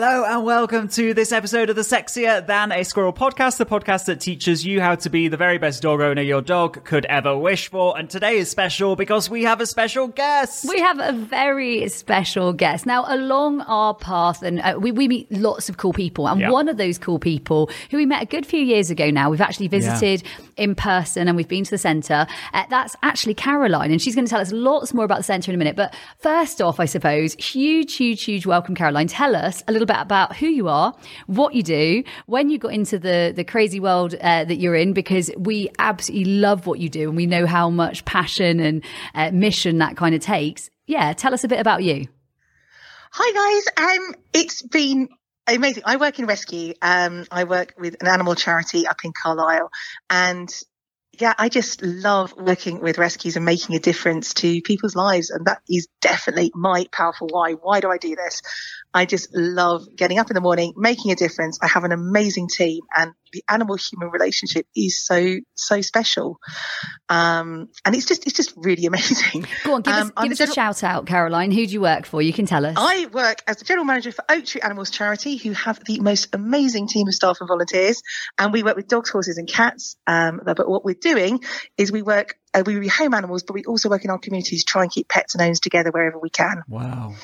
Hello and welcome to this episode of the Sexier Than a Squirrel podcast, the podcast that teaches you how to be the very best dog owner your dog could ever wish for. And today is special because we have a special guest. We have a very special guest. Now, along our path, and uh, we, we meet lots of cool people. And Yeah. one of those cool people who we met a good few years ago now, we've actually visited in person and we've been to the centre. Uh, that's actually Caroline. And she's going to tell us lots more about the centre in a minute. But first off, I suppose, huge, huge, huge welcome, Caroline. Tell us a little bit about who you are, what you do, when you got into the, the crazy world uh, that you're in, because we absolutely love what you do and we know how much passion and uh, mission that kind of takes. Yeah, tell us a bit about you. Hi guys, um, it's been amazing. I work in rescue. Um, I work with an animal charity up in Carlisle, and yeah, I just love working with rescues and making a difference to people's lives, and that is definitely my powerful why. Why do I do this? I just love getting up in the morning, making a difference. I have an amazing team, and the animal-human relationship is so so special, um, and it's just it's just really amazing. Go on, give us, Um, I'm give us the a shout out, Caroline. Who do you work for? You can tell us. I work as the general manager for Oak Tree Animals Charity, who have the most amazing team of staff and volunteers. And we work with dogs, horses, and cats. Um, but what we're doing is we work, uh, we rehome animals, but we also work in our communities to try and keep pets and owners together wherever we can. Wow.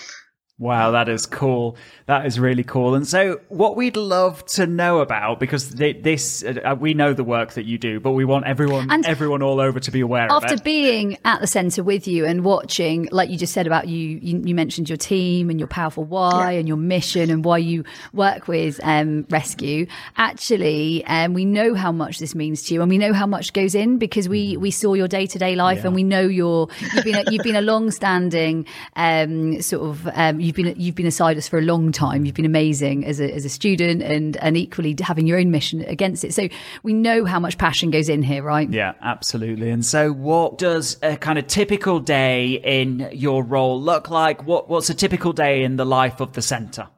Wow, that is cool. That is really cool. And so, what we'd love to know about, because th- this, uh, we know the work that you do, but we want everyone, And- everyone all over to be aware After of it. being at the centre with you and watching, like you just said about you, you, you mentioned your team and your powerful why and your mission and why you work with um, rescue. Actually, um, we know how much this means to you, and we know how much goes in because we we saw your day to day life, and we know your you've been a, you've been a long standing um, sort of um, you've been you've been aside us for a long time. You've been amazing as a as a student, and and equally having your own mission against it. So we know how much passion goes in here, right? Yeah, absolutely. And so, what does a kind of typical day in your role look like? What What's a typical day in the life of the centre?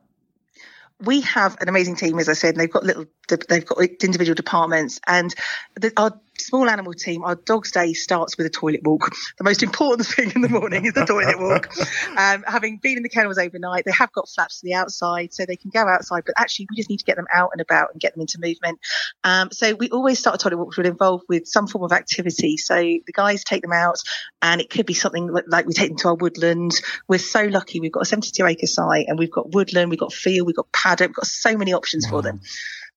we have an amazing team, as I said, and they've got little, they've got individual departments. And the, our small animal team, our dog's day starts with a toilet walk. The most important thing in the morning is the toilet walk. Um, having been in the kennels overnight, they have got flaps to the outside, so they can go outside. But actually, we just need to get them out and about and get them into movement. Um, so we always start a toilet walk, which will involve with some form of activity. So the guys take them out, and it could be something like, like we take them to our woodland. We're so lucky; we've got a 72 acre site, and we've got woodland, we've got field, we've got paddock, we've got so many options for them.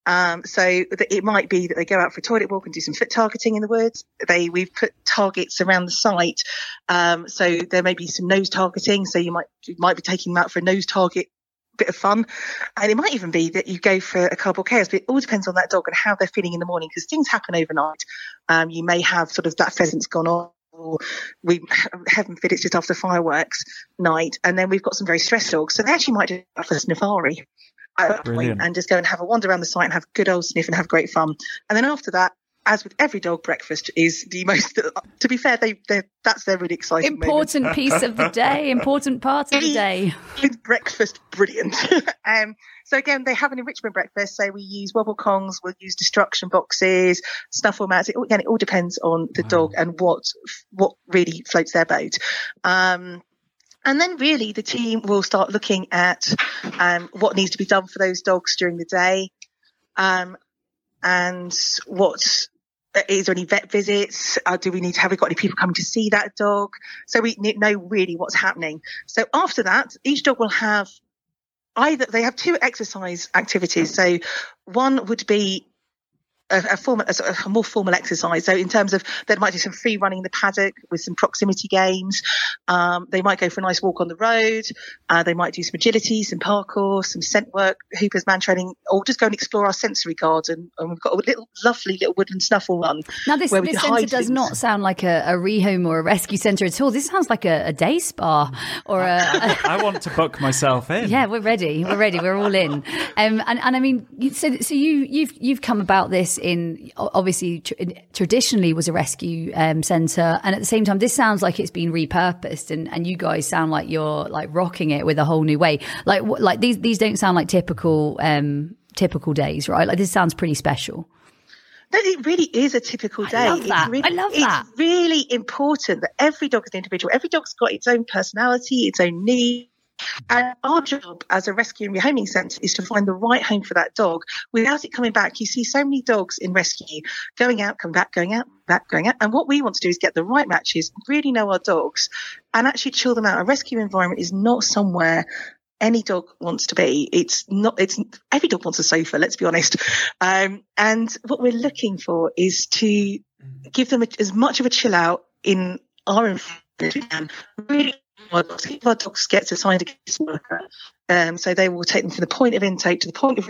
Um, so it might be that they go out for a toilet walk and do some foot targeting in the woods. They we've put targets around the site, um, so there may be some nose targeting. So you might you might be taking them out for a nose target, bit of fun, and it might even be that you go for a cardboard chaos. But it all depends on that dog and how they're feeling in the morning because things happen overnight. Um, you may have sort of that pheasant's gone off. Or we heaven forbid it's just after fireworks night, and then we've got some very stressed dogs, so they actually might go for safari at that and just go and have a wander around the site and have a good old sniff and have great fun. And then after that, as with every dog, breakfast is the most. To be fair, they they that's their really exciting moment. important piece of the day, important part of the day. Is breakfast brilliant? um, so again, they have an enrichment breakfast. So we use wobble kongs, we'll use destruction boxes, snuffle mats. It, again, it all depends on the dog and what what really floats their boat. Um, and then really the team will start looking at um, what needs to be done for those dogs during the day, um, and what is there any vet visits? Uh, do we need to have we got any people coming to see that dog? So we know really what's happening. So after that, each dog will have either they have two exercise activities. So one would be a, a, formal, a, a, more formal exercise. So in terms of they might do some free running in the paddock with some proximity games. Um, they might go for a nice walk on the road. Uh, they might do some agility, some parkour, some scent work, Hooper's mantrailing, or just go and explore our sensory garden. And we've got a little lovely little woodland snuffle run. Now this, this centre does things. not sound like a, a, rehome or a rescue centre at all. This sounds like a, a day spa or a. I want to book myself in. Yeah, we're ready. We're ready. We're all in. Um, and, and I mean, so so you you've you've come about this in obviously tr- traditionally was a rescue um, center, and at the same time, this sounds like it's been repurposed, and, and you guys sound like you're like rocking it with a whole new way. Like like these these don't sound like typical um, typical days, right? Like this sounds pretty special. No, it really is a typical day. I love that. Really, I love that. It's really important that every dog is an individual. Every dog's got its own personality, its own needs and our job as a rescue and rehoming centre is to find the right home for that dog without it coming back. You see so many dogs in rescue going out, coming back, going out, back, going out. And what we want to do is get the right matches, really know our dogs, and actually chill them out. A rescue environment is not somewhere any dog wants to be. It's not, it's, every dog wants a sofa, let's be honest. Um, and what we're looking for is to give them a, as much of a chill out in our environment as we can, really our dogs, our dogs get assigned a caseworker. Um, so they will take them from the point of intake to the point of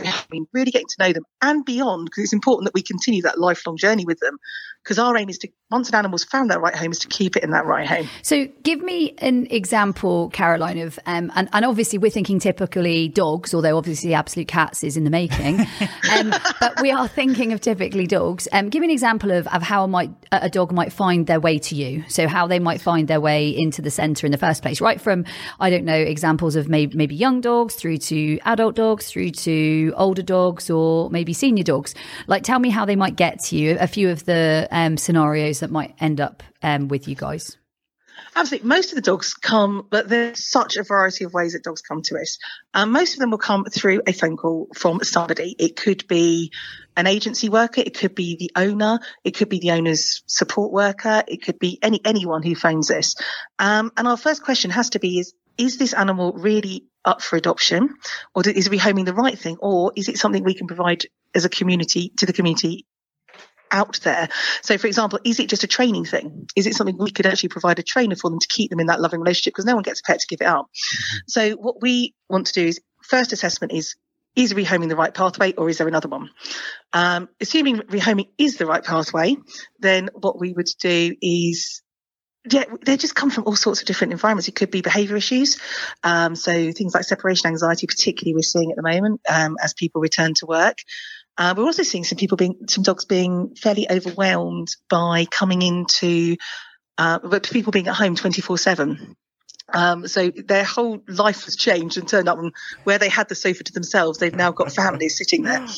really getting to know them and beyond, because it's important that we continue that lifelong journey with them. Because our aim is to, once an animal's found that right home, is to keep it in that right home. So give me an example, Caroline, of, um, and, and obviously we're thinking typically dogs, although obviously absolute cats is in the making. um, but we are thinking of typically dogs. Um, give me an example of, of how might, a dog might find their way to you. So how they might find their way into the centre in the first place, right from, I don't know, examples of maybe, maybe young dogs dogs through to adult dogs through to older dogs or maybe senior dogs like tell me how they might get to you a few of the um, scenarios that might end up um, with you guys Absolutely. Most of the dogs come, but there's such a variety of ways that dogs come to us. Um, most of them will come through a phone call from somebody. It could be an agency worker, it could be the owner, it could be the owner's support worker, it could be any anyone who phones us. Um, and our first question has to be: is is this animal really up for adoption, or is rehoming the right thing, or is it something we can provide as a community to the community out there. So, for example, is it just a training thing? Is it something we could actually provide a trainer for them to keep them in that loving relationship? Because no one gets a pet to give it up. Mm-hmm. So, what we want to do is first assessment is is rehoming the right pathway or is there another one? Um, assuming rehoming is the right pathway, then what we would do is yeah, they just come from all sorts of different environments. It could be behaviour issues, um, so things like separation anxiety, particularly we're seeing at the moment um, as people return to work. Uh, we're also seeing some people being, some dogs being fairly overwhelmed by coming into, uh, but people being at home twenty four seven. Um, so their whole life has changed and turned up and where they had the sofa to themselves, they've now got families sitting there.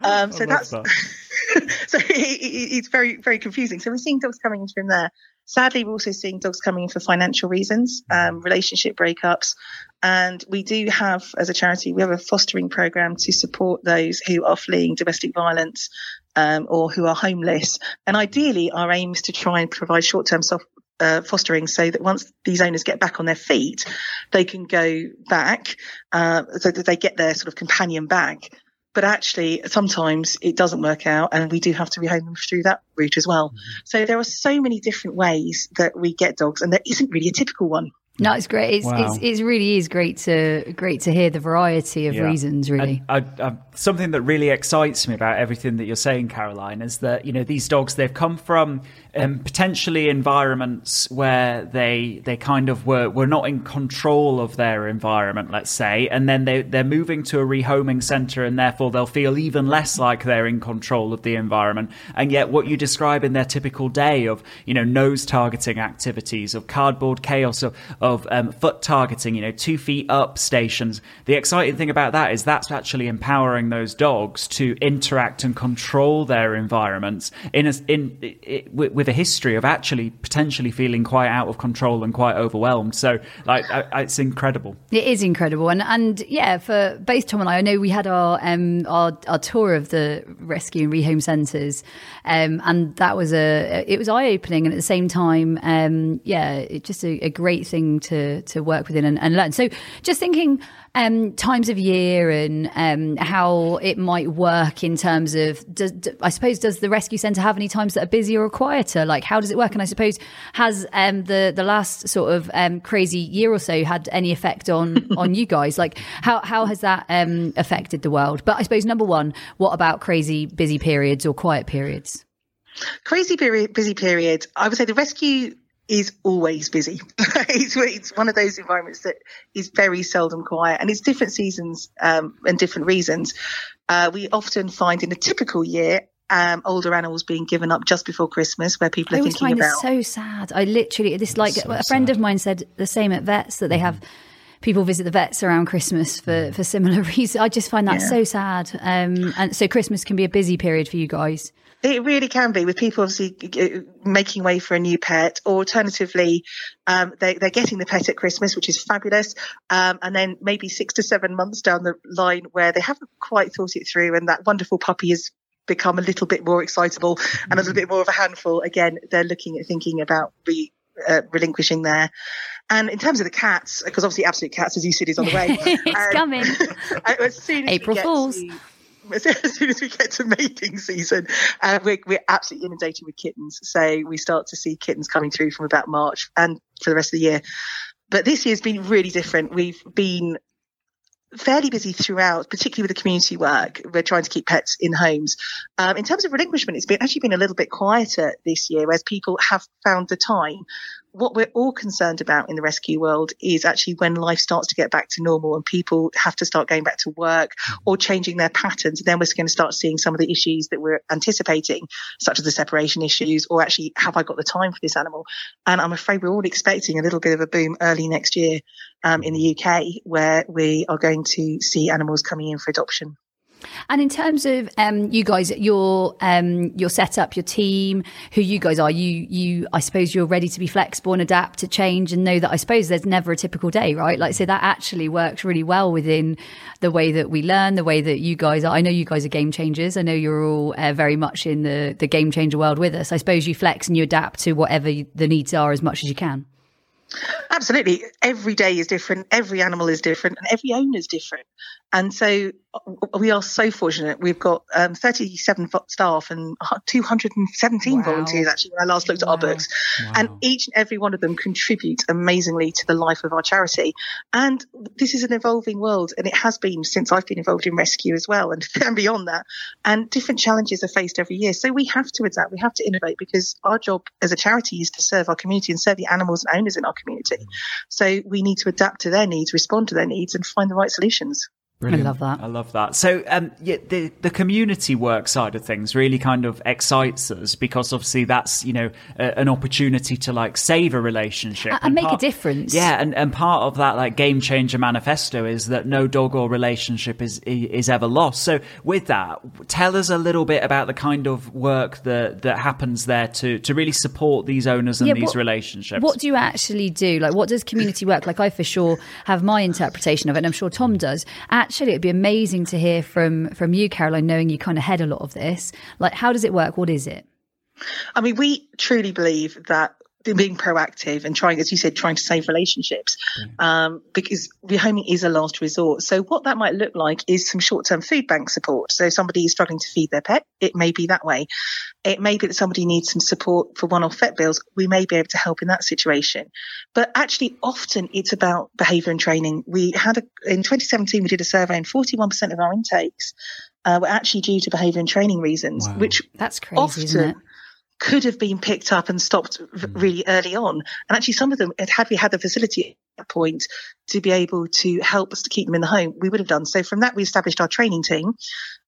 Um, so that's that. so it, it, it's very very confusing. So we're seeing dogs coming in from there. Sadly, we're also seeing dogs coming in for financial reasons, um, relationship breakups. And we do have, as a charity, we have a fostering program to support those who are fleeing domestic violence um, or who are homeless. And ideally, our aim is to try and provide short term soft, uh, fostering so that once these owners get back on their feet, they can go back uh, so that they get their sort of companion back but actually sometimes it doesn't work out and we do have to rehome them through that route as well. Mm-hmm. So there are so many different ways that we get dogs and there isn't really a typical one. No, it's great. It's, wow. it's, it really is great to great to hear the variety of yeah. reasons. Really, I, I, something that really excites me about everything that you're saying, Caroline, is that you know these dogs they've come from um, potentially environments where they they kind of were were not in control of their environment, let's say, and then they they're moving to a rehoming centre, and therefore they'll feel even less like they're in control of the environment. And yet, what you describe in their typical day of you know nose targeting activities, of cardboard chaos, of, of um, foot targeting, you know two feet up stations. The exciting thing about that is that's actually empowering those dogs to interact and control their environments in a, in, with a history of actually potentially feeling quite out of control and quite overwhelmed. So, like, I, it's incredible. It is incredible, and and yeah, for both Tom and I, I know we had our um our, our tour of the rescue and rehome centres, um, and that was a it was eye opening, and at the same time, um, yeah, it just a, a great thing to to work within and, and learn. So just thinking um, times of year and um, how it might work in terms of, does, I suppose, does the rescue centre have any times that are busier or quieter? Like, how does it work? And I suppose, has um, the the last sort of um, crazy year or so had any effect on on you guys? Like, how how has that um, affected the world? But I suppose number one, what about crazy busy periods or quiet periods? Crazy period, busy periods. I would say the rescue is always busy. it's, it's, one of those environments that is very seldom quiet, and it's different seasons um, and different reasons. Uh, we often find in a typical year um, older animals being given up just before Christmas, where people are thinking find about. so sad. I literally this like so a friend sad. of mine said the same at vets that they have people visit the vets around Christmas for for similar reasons. I just find that yeah. so sad. Um, and so Christmas can be a busy period for you guys. It really can be with people obviously making way for a new pet, or alternatively, um, they, are getting the pet at Christmas, which is fabulous, um, and then maybe six to seven months down the line where they haven't quite thought it through, and that wonderful puppy has become a little bit more excitable and a little bit more of a handful. Again, they're looking at thinking about re, uh, relinquishing there. And in terms of the cats, because obviously Absolute Cats, as you said, is on the way. it's um, coming. as soon as April Fools. To, as soon as we get to mating season, uh, we're, we're absolutely inundated with kittens. So we start to see kittens coming through from about March and for the rest of the year. But this year's been really different. We've been fairly busy throughout, particularly with the community work. We're trying to keep pets in homes. Um, in terms of relinquishment, it's been actually been a little bit quieter this year, as people have found the time what we're all concerned about in the rescue world is actually when life starts to get back to normal and people have to start going back to work or changing their patterns. Then we're going to start seeing some of the issues that we're anticipating, such as the separation issues, or actually, have I got the time for this animal? And I'm afraid we're all expecting a little bit of a boom early next year um, in the UK, where we are going to see animals coming in for adoption. And in terms of um, you guys, your um, your setup, your team, who you guys are, you you I suppose you're ready to be flexible and adapt to change, and know that I suppose there's never a typical day, right? Like so that actually works really well within the way that we learn, the way that you guys are. I know you guys are game changers. I know you're all uh, very much in the the game changer world with us. I suppose you flex and you adapt to whatever the needs are as much as you can. Absolutely. Every day is different. Every animal is different and every owner is different. And so we are so fortunate. We've got um, 37 staff and 217 wow. volunteers, actually, when I last looked wow. at our books. Wow. And each and every one of them contributes amazingly to the life of our charity. And this is an evolving world, and it has been since I've been involved in rescue as well, and, and beyond that. And different challenges are faced every year. So we have to adapt, we have to innovate because our job as a charity is to serve our community and serve the animals and owners in our community. So we need to adapt to their needs, respond to their needs, and find the right solutions. Brilliant. I love that. I love that. So, um, yeah, the the community work side of things really kind of excites us because obviously that's you know a, an opportunity to like save a relationship and, and make part, a difference. Yeah, and, and part of that like game changer manifesto is that no dog or relationship is is ever lost. So, with that, tell us a little bit about the kind of work that that happens there to to really support these owners and yeah, these what, relationships. What do you actually do? Like, what does community work? Like, I for sure have my interpretation of it, and I'm sure Tom does actually it'd be amazing to hear from from you, Caroline, knowing you kind of head a lot of this. Like, how does it work? What is it? I mean, we truly believe that being proactive and trying, as you said, trying to save relationships, um, because rehoming is a last resort. So what that might look like is some short-term food bank support. So somebody is struggling to feed their pet, it may be that way. It may be that somebody needs some support for one-off vet bills. We may be able to help in that situation. But actually, often it's about behaviour and training. We had a, in 2017 we did a survey, and 41% of our intakes uh, were actually due to behaviour and training reasons, wow. which that's crazy, often, isn't it? Could have been picked up and stopped mm. really early on. And actually, some of them, had we had the facility at that point to be able to help us to keep them in the home, we would have done. So from that, we established our training team.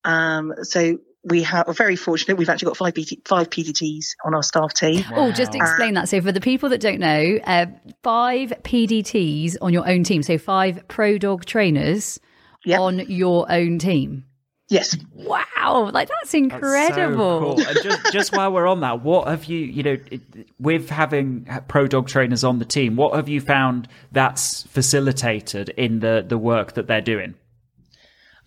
Um, so we have, are very fortunate. We've actually got five, PT, five PDTs on our staff team. Wow. Oh, just explain that. So for the people that don't know, uh, five PDTs on your own team. So five pro dog trainers yep. on your own team. Yes. Wow, like that's incredible. That's so cool. just, just while we're on that, what have you, you know, with having pro dog trainers on the team, what have you found that's facilitated in the the work that they're doing?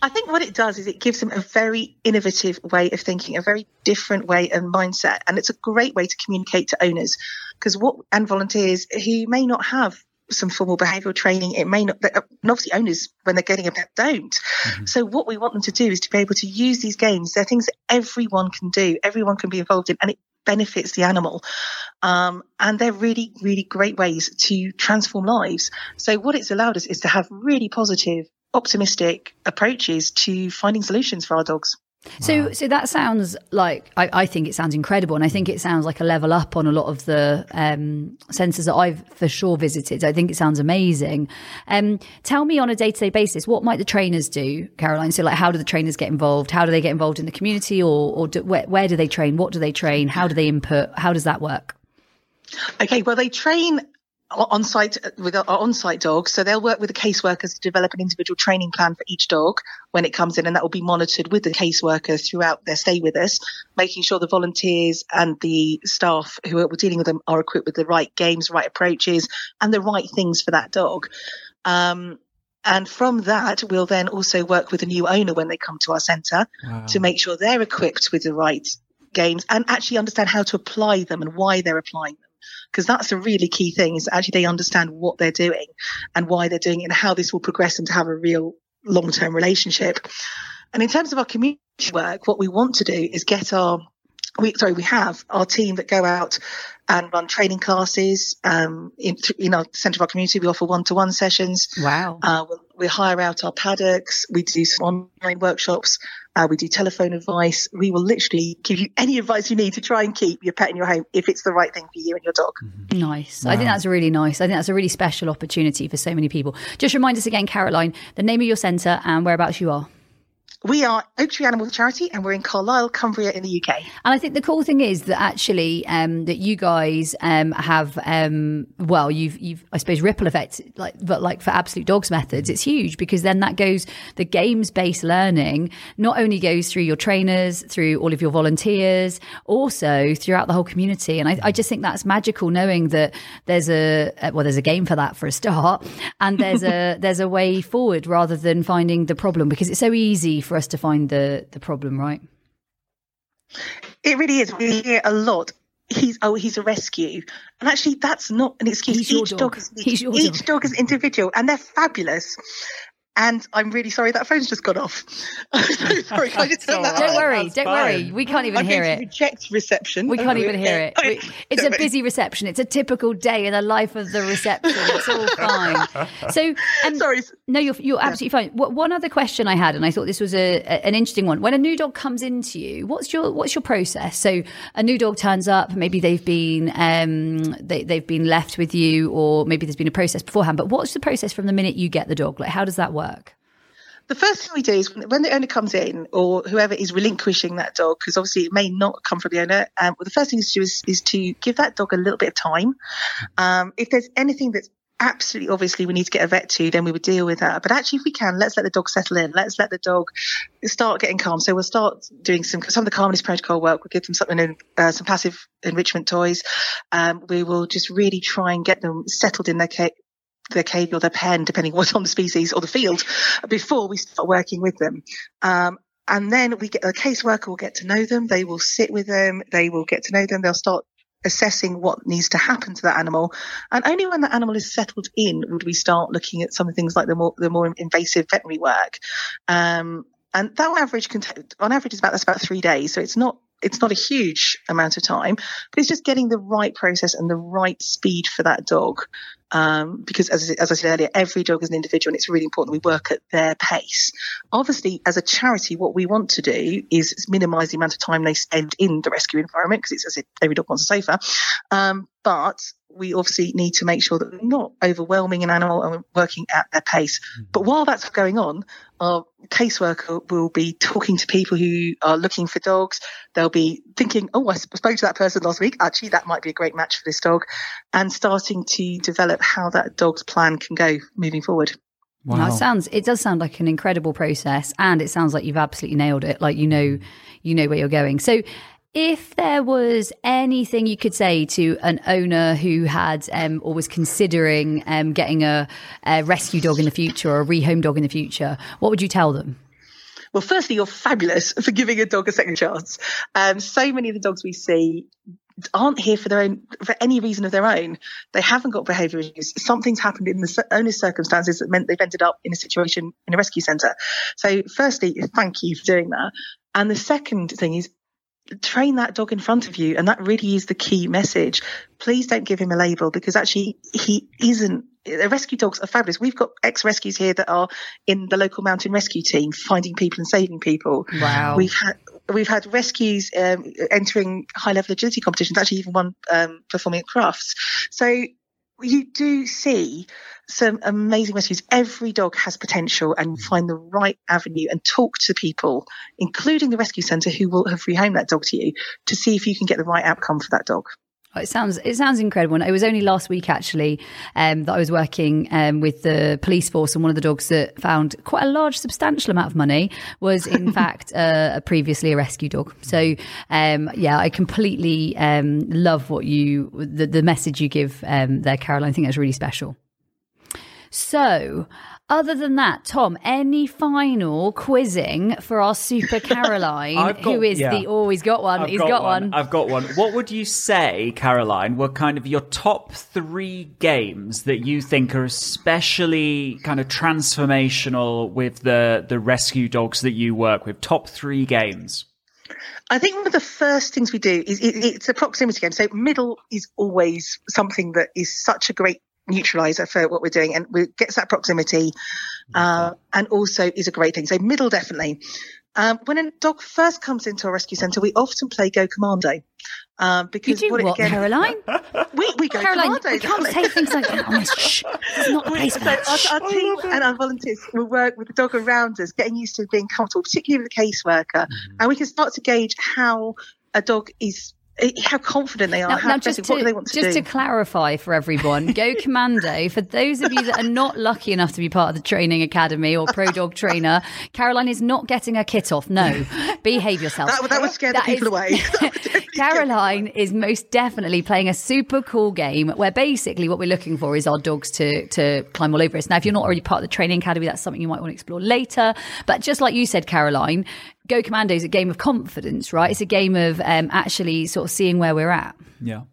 I think what it does is it gives them a very innovative way of thinking, a very different way and mindset, and it's a great way to communicate to owners because what and volunteers who may not have some formal behavioural training. It may not, and obviously owners, when they're getting a pet, don't. Mm-hmm. So what we want them to do is to be able to use these games. They're things that everyone can do, everyone can be involved in, and it benefits the animal. Um, and they're really, really great ways to transform lives. So what it's allowed us is to have really positive, optimistic approaches to finding solutions for our dogs. So, wow. so that sounds like I, I, think it sounds incredible, and I think it sounds like a level up on a lot of the um, centres that I've for sure visited. I think it sounds amazing. Um, tell me on a day to day basis, what might the trainers do, Caroline? So, like, how do the trainers get involved? How do they get involved in the community, or, or do, where, where do they train? What do they train? How do they input? How does that work? Okay, well, they train on site with our on site dogs. So they'll work with the caseworkers to develop an individual training plan for each dog when it comes in, and that will be monitored with the caseworker throughout their stay with us, making sure the volunteers and the staff who are dealing with them are equipped with the right games, right approaches, and the right things for that dog. Um, and from that, we'll then also work with a new owner when they come to our centre wow. to make sure they're equipped with the right games and actually understand how to apply them and why they're applying them because that's a really key thing is actually they understand what they're doing and why they're doing it and how this will progress them to have a real long-term relationship. And in terms of our community work, what we want to do is get our we sorry we have our team that go out and run training classes um, in, in our centre of our community. We offer one-to-one sessions. Wow. Uh, we hire out our paddocks. We do some online workshops. Uh, we do telephone advice. We will literally give you any advice you need to try and keep your pet in your home if it's the right thing for you and your dog. Mm-hmm. Nice. Wow. I think that's really nice. I think that's a really special opportunity for so many people. Just remind us again, Caroline, the name of your centre and whereabouts you are. We are Oak Tree Animal Charity, and we're in Carlisle, Cumbria, in the UK. And I think the cool thing is that actually um, that you guys um, have um, well, you've you've I suppose ripple effects like but like for absolute dogs methods, it's huge because then that goes the games based learning not only goes through your trainers, through all of your volunteers, also throughout the whole community. And I, I just think that's magical knowing that there's a well, there's a game for that for a start, and there's a there's a way forward rather than finding the problem because it's so easy for for us to find the the problem, right? It really is. We hear a lot. He's oh, he's a rescue, and actually, that's not an excuse. He's each dog. dog is each dog. dog is individual, and they're fabulous. And I'm really sorry that phone's just gone off. so sorry, can I just turn that Don't worry, That's don't fine. worry. We can't even I'm hear it. Reject reception. We can't even hear it. We, it's a busy reception. It's a typical day in the life of the reception. It's all fine. So, um, sorry. No, you're you're absolutely fine. One other question I had, and I thought this was a, an interesting one. When a new dog comes into you, what's your what's your process? So, a new dog turns up. Maybe they've been um, they they've been left with you, or maybe there's been a process beforehand. But what's the process from the minute you get the dog? Like, how does that work? Work? The first thing we do is when the owner comes in or whoever is relinquishing that dog, because obviously it may not come from the owner, um, well, the first thing to do is, is, to give that dog a little bit of time. Um, if there's anything that's absolutely obviously we need to get a vet to, then we would deal with that. But actually, if we can, let's let the dog settle in. Let's let the dog start getting calm. So we'll start doing some some of the calmness protocol work. We'll give them something in uh, some passive enrichment toys. Um, we will just really try and get them settled in their their cage or their pen, depending what's on the species or the field, before we start working with them. Um, and then we get a caseworker will get to know them. They will sit with them. They will get to know them. They'll start assessing what needs to happen to that animal. And only when the animal is settled in would we start looking at some things like the more the more invasive veterinary work. Um, and that on average can on average is about that's about three days. So it's not it's not a huge amount of time, but it's just getting the right process and the right speed for that dog. Um, because as, as I said earlier, every dog is an individual and it's really important we work at their pace. Obviously, as a charity, what we want to do is minimize the amount of time they spend in the rescue environment because it's as if every dog wants a sofa. Um, but we obviously need to make sure that we're not overwhelming an animal and we're working at their pace. Mm-hmm. But while that's going on, our caseworker will be talking to people who are looking for dogs. They'll be thinking, oh, I spoke to that person last week. Actually, that might be a great match for this dog. And starting to develop how that dog's plan can go moving forward. Wow. it sounds it does sound like an incredible process and it sounds like you've absolutely nailed it. Like you know you know where you're going. So if there was anything you could say to an owner who had um, or was considering um, getting a, a, rescue dog in the future or a rehome dog in the future, what would you tell them? Well, firstly, you're fabulous for giving a dog a second chance. Um, so many of the dogs we see aren't here for their own for any reason of their own. They haven't got behaviour issues. Something's happened in the owner's circumstances that meant they've ended up in a situation in a rescue centre. So, firstly, thank you for doing that. And the second thing is train that dog in front of you and that really is the key message. Please don't give him a label because actually he isn't the rescue dogs are fabulous. We've got ex-rescues here that are in the local mountain rescue team finding people and saving people. Wow. We've had we've had rescues um, entering high level agility competitions actually even one um, performing at Crufts. So you do see some amazing rescues. Every dog has potential and mm. find the right avenue and talk to people, including the rescue centre who will have rehomed that dog to you to see if you can get the right outcome for that dog. Oh, it sounds it sounds incredible. And it was only last week actually um, that I was working um, with the police force, and one of the dogs that found quite a large, substantial amount of money was in fact uh, previously a rescue dog. So um, yeah, I completely um, love what you the, the message you give um, there, Caroline. I think that's really special. So, other than that, Tom, any final quizzing for our Super Caroline, got, who is yeah. the oh, got one. I've he's got, got one. one. I've got one. What would you say, Caroline, were kind of your top three games that you think are especially kind of transformational with the the rescue dogs that you work with? Top three games. I think one of the first things we do is it, it's a proximity game. So middle is always something that is such a great neutralizer for what we're doing and we gets that proximity uh, and also is a great thing. So middle definitely. Um, when a dog first comes into a rescue centre, we often play Go Commando. Um, because you do what, what again, Caroline? We, we go Caroline, Commando. We can't say things like that on this. Shh, it's not the place for that. Our, our team and our volunteers will work with the dog around us, getting used to being comfortable, particularly with the caseworker, mm-hmm. and we can start to gauge how a dog is how confident they are. Now, now just to, to just do? to clarify for everyone, Go Commando. For those of you that are not lucky enough to be part of the training academy or pro dog trainer, Caroline is not getting her kit off. No, behave yourself. That, that would scare that the people is, away. Caroline is most definitely playing a super cool game where basically what we're looking for is our dogs to to climb all over us. Now, if you're not already part of the training academy, that's something you might want to explore later. But just like you said, Caroline, Go Commando is a game of confidence, right? It's a game of um, actually sort of seeing where we're at. Yeah.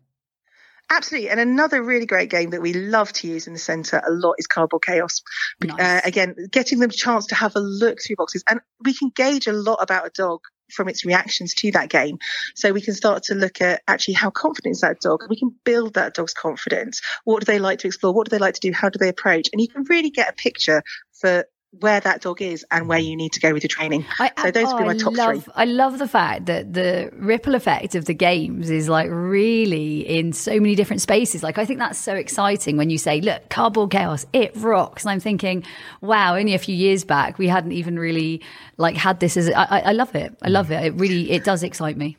Absolutely. And another really great game that we love to use in the centre a lot is Cardboard Chaos. Nice. Uh, again, getting them a chance to have a look through boxes. And we can gauge a lot about a dog from its reactions to that game. So we can start to look at actually how confident is that dog. We can build that dog's confidence. What do they like to explore? What do they like to do? How do they approach? And you can really get a picture for where that dog is and where mm. you need to go with your training. I, so those oh, would be my top love, three. I love the fact that the ripple effect of the games is like really in so many different spaces. Like I think that's so exciting when you say, look, cardboard chaos, it rocks. And I'm thinking, wow, only a few years back we hadn't even really like had this as I, I love it. I love it. It really it does excite me.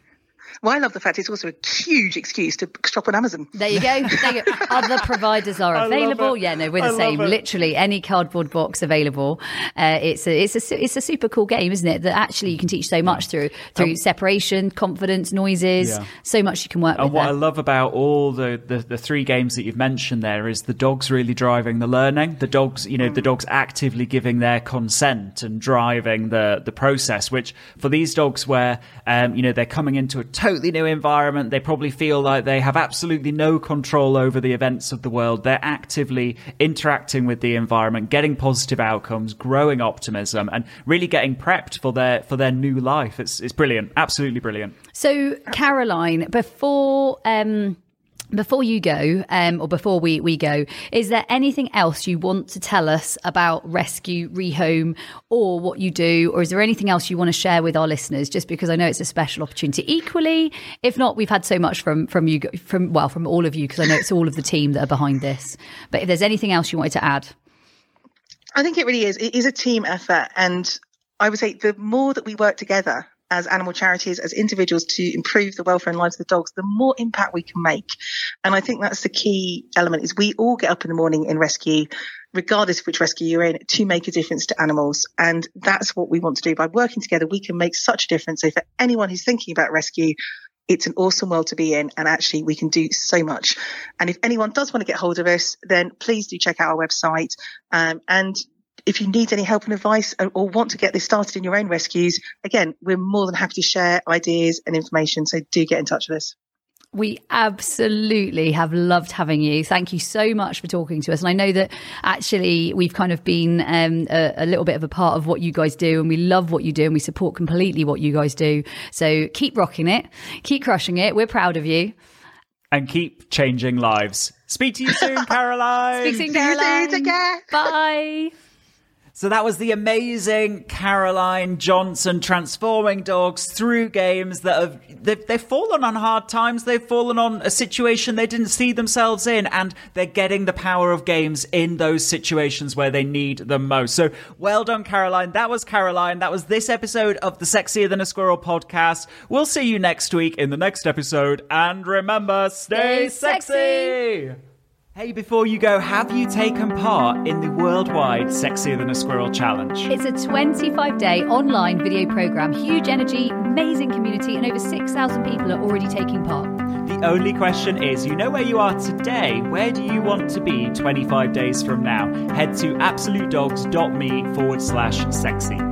Well, I love the fact it's also a huge excuse to shop on Amazon. There you go. There you go. Other providers are available. Yeah, no, we're the I same. Literally any cardboard box available. Uh, it's a it's a it's a super cool game, isn't it? That actually you can teach so much through through um, separation, confidence, noises. Yeah. So much you can work and with. what there. I love about all the, the the three games that you've mentioned there is the dogs really driving the learning. The dogs, you know, mm. the dogs actively giving their consent and driving the the process. Which for these dogs, where um, you know they're coming into a totally new environment. They probably feel like they have absolutely no control over the events of the world. They're actively interacting with the environment, getting positive outcomes, growing optimism, and really getting prepped for their for their new life. It's it's brilliant, absolutely brilliant. So, Caroline, before um, before you go, um, or before we, we go, is there anything else you want to tell us about Rescue Rehome or what you do? Or is there anything else you want to share with our listeners? Just because I know it's a special opportunity. Equally, if not, we've had so much from, from you, from, well, from all of you, because I know it's all of the team that are behind this. But if there's anything else you wanted to add. I think it really is. It is a team effort. And I would say the more that we work together, as animal charities, as individuals to improve the welfare and lives of the dogs, the more impact we can make. And I think that's the key element is we all get up in the morning in rescue, regardless of which rescue you're in, to make a difference to animals. And that's what we want to do. By working together, we can make such a difference. So for anyone who's thinking about rescue, it's an awesome world to be in and actually we can do so much and if anyone does want to get hold of us then please do check out our website um, and if you need any help and advice or want to get this started in your own rescues, again, we're more than happy to share ideas and information. So do get in touch with us. We absolutely have loved having you. Thank you so much for talking to us. And I know that actually we've kind of been um, a, a, little bit of a part of what you guys do, and we love what you do, and we support completely what you guys do. So keep rocking it, keep crushing it. We're proud of you. And keep changing lives. Speak to you soon, Caroline. Speak soon, Caroline. You soon. Bye. So that was the amazing Caroline Johnson transforming dogs through games that have they've, they've fallen on hard times. They've fallen on a situation they didn't see themselves in, and they're getting the power of games in those situations where they need them most. So well done, Caroline. That was Caroline. That was this episode of the Sexier Than a Squirrel podcast. We'll see you next week in the next episode, and remember, stay, stay sexy. sexy. Hey, before you go, have you taken part in the worldwide Sexier Than a Squirrel Challenge? It's a 25 day online video program, huge energy, amazing community, and over 6,000 people are already taking part. The only question is you know where you are today, where do you want to be 25 days from now? Head to absolutedogs.me forward slash sexy.